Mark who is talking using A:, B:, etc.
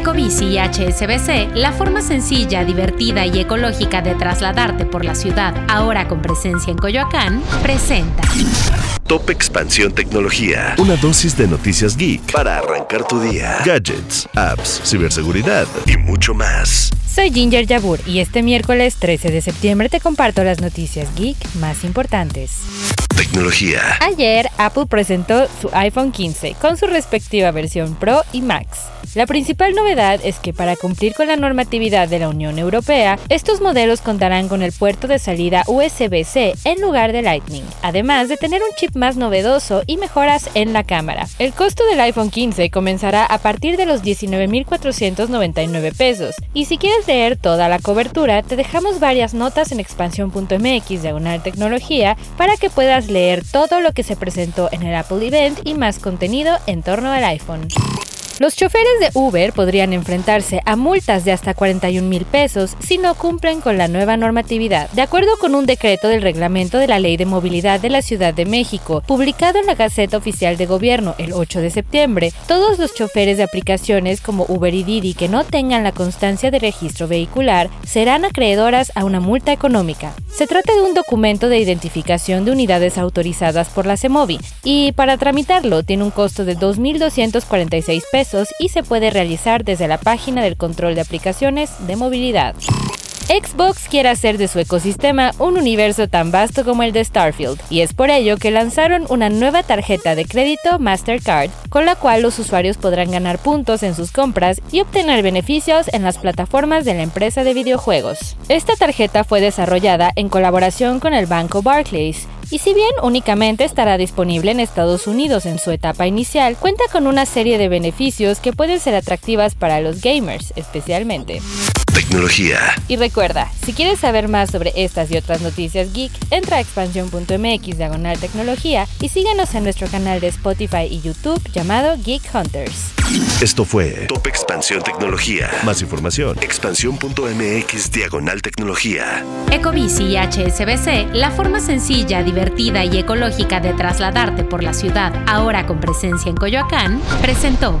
A: Ecobici y HSBC, la forma sencilla, divertida y ecológica de trasladarte por la ciudad, ahora con presencia en Coyoacán, presenta.
B: Top Expansión Tecnología. Una dosis de noticias geek para arrancar tu día. Gadgets, apps, ciberseguridad y mucho más.
A: Soy Ginger Yabur y este miércoles 13 de septiembre te comparto las noticias geek más importantes.
B: Tecnología.
A: Ayer Apple presentó su iPhone 15 con su respectiva versión Pro y Max. La principal novedad es que para cumplir con la normatividad de la Unión Europea, estos modelos contarán con el puerto de salida USB-C en lugar de Lightning, además de tener un chip más novedoso y mejoras en la cámara. El costo del iPhone 15 comenzará a partir de los 19.499 pesos, y si quieres leer toda la cobertura, te dejamos varias notas en expansión.mx diagonal tecnología para que puedas leer todo lo que se presentó en el Apple Event y más contenido en torno al iPhone. Los choferes de Uber podrían enfrentarse a multas de hasta 41 mil pesos si no cumplen con la nueva normatividad. De acuerdo con un decreto del reglamento de la Ley de Movilidad de la Ciudad de México, publicado en la Gaceta Oficial de Gobierno el 8 de septiembre, todos los choferes de aplicaciones como Uber y Didi que no tengan la constancia de registro vehicular serán acreedoras a una multa económica. Se trata de un documento de identificación de unidades autorizadas por la CEMOVI y para tramitarlo tiene un costo de 2.246 pesos y se puede realizar desde la página del control de aplicaciones de movilidad. Xbox quiere hacer de su ecosistema un universo tan vasto como el de Starfield, y es por ello que lanzaron una nueva tarjeta de crédito Mastercard, con la cual los usuarios podrán ganar puntos en sus compras y obtener beneficios en las plataformas de la empresa de videojuegos. Esta tarjeta fue desarrollada en colaboración con el banco Barclays, y si bien únicamente estará disponible en Estados Unidos en su etapa inicial, cuenta con una serie de beneficios que pueden ser atractivas para los gamers especialmente.
B: Tecnología.
A: Y recuerda, si quieres saber más sobre estas y otras noticias geek, entra a expansión.mx diagonal tecnología y síguenos en nuestro canal de Spotify y YouTube llamado Geek Hunters.
B: Esto fue Top Expansión Tecnología. Más información, expansión.mx diagonal tecnología.
A: Ecobici y HSBC, la forma sencilla, divertida y ecológica de trasladarte por la ciudad, ahora con presencia en Coyoacán, presentó.